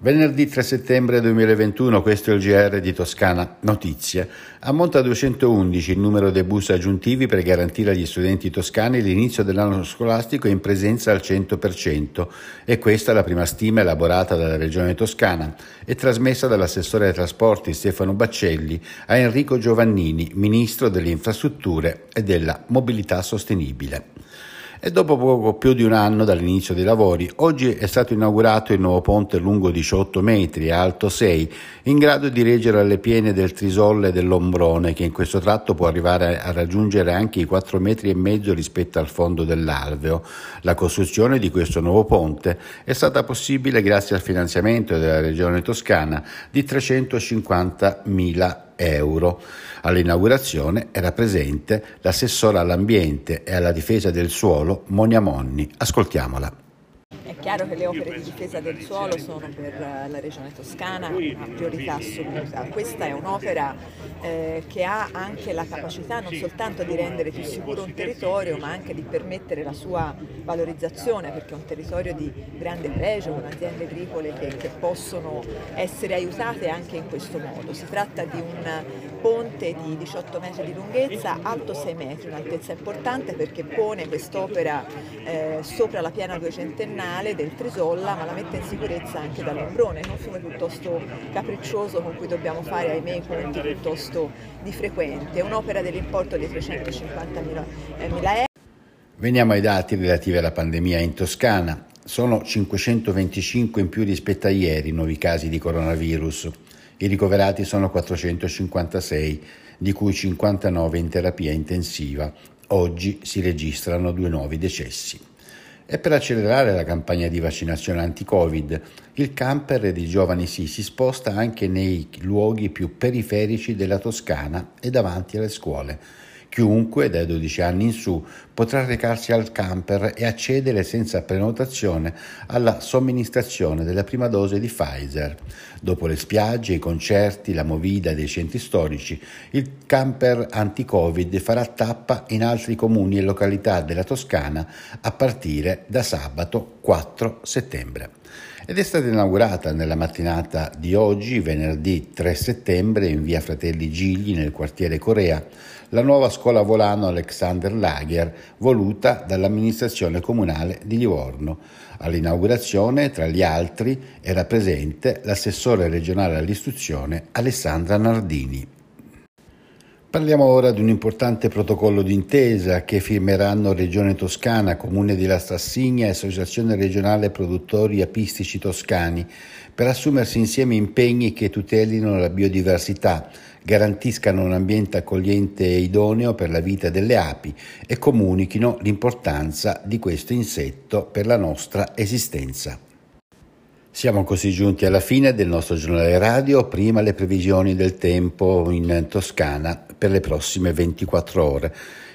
Venerdì 3 settembre 2021, questo è il GR di Toscana Notizie. Ammonta a 211 il numero dei bus aggiuntivi per garantire agli studenti toscani l'inizio dell'anno scolastico in presenza al 100% e questa è la prima stima elaborata dalla Regione Toscana e trasmessa dall'assessore ai trasporti Stefano Baccelli a Enrico Giovannini, ministro delle infrastrutture e della mobilità sostenibile. E dopo poco più di un anno dall'inizio dei lavori, oggi è stato inaugurato il nuovo ponte lungo 18 metri e alto 6, in grado di reggere alle piene del Trisolle e dell'Ombrone, che in questo tratto può arrivare a raggiungere anche i 4 metri e mezzo rispetto al fondo dell'Alveo. La costruzione di questo nuovo ponte è stata possibile grazie al finanziamento della Regione Toscana di 350 mila euro. All'inaugurazione era presente l'assessora all'ambiente e alla difesa del suolo Monia Monni. Ascoltiamola. Chiaro che le opere di difesa del suolo sono per la regione toscana una priorità assoluta. Questa è un'opera eh, che ha anche la capacità non soltanto di rendere più sicuro un territorio, ma anche di permettere la sua valorizzazione, perché è un territorio di grande pregio, con aziende agricole che, che possono essere aiutate anche in questo modo. Si tratta di un ponte di 18 metri di lunghezza, alto 6 metri, un'altezza importante perché pone quest'opera eh, sopra la piana duecentennale del Trisolla ma la mette in sicurezza anche dall'Ombrone, un fiume piuttosto capriccioso con cui dobbiamo fare ahimè i conti piuttosto di frequente. È un'opera dell'importo di 350 mila euro. Veniamo ai dati relativi alla pandemia in Toscana. Sono 525 in più rispetto a ieri nuovi casi di coronavirus. I ricoverati sono 456, di cui 59 in terapia intensiva. Oggi si registrano due nuovi decessi. E per accelerare la campagna di vaccinazione anti-Covid, il camper di Giovani Sì si sposta anche nei luoghi più periferici della Toscana e davanti alle scuole Chiunque dai 12 anni in su potrà recarsi al camper e accedere senza prenotazione alla somministrazione della prima dose di Pfizer. Dopo le spiagge, i concerti, la movida dei centri storici, il camper anti-Covid farà tappa in altri comuni e località della Toscana a partire da sabato 4 settembre ed è stata inaugurata nella mattinata di oggi, venerdì 3 settembre, in via Fratelli Gigli, nel quartiere Corea, la nuova scuola volano Alexander Lager, voluta dall'amministrazione comunale di Livorno. All'inaugurazione, tra gli altri, era presente l'assessore regionale all'istruzione Alessandra Nardini. Parliamo ora di un importante protocollo d'intesa che firmeranno Regione Toscana, Comune di La Stassigna e Associazione regionale produttori apistici toscani per assumersi insieme impegni che tutelino la biodiversità, garantiscano un ambiente accogliente e idoneo per la vita delle api e comunichino l'importanza di questo insetto per la nostra esistenza. Siamo così giunti alla fine del nostro giornale radio, prima le previsioni del tempo in Toscana per le prossime 24 ore.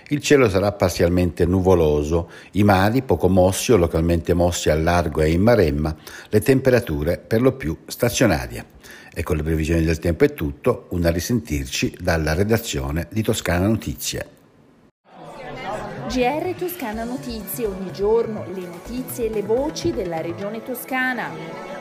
Il cielo sarà parzialmente nuvoloso, i mari poco mossi o localmente mossi al largo e in maremma, le temperature per lo più stazionarie. E con le previsioni del tempo è tutto, una risentirci dalla redazione di Toscana Notizie. GR Toscana Notizie, ogni giorno le notizie e le voci della regione toscana.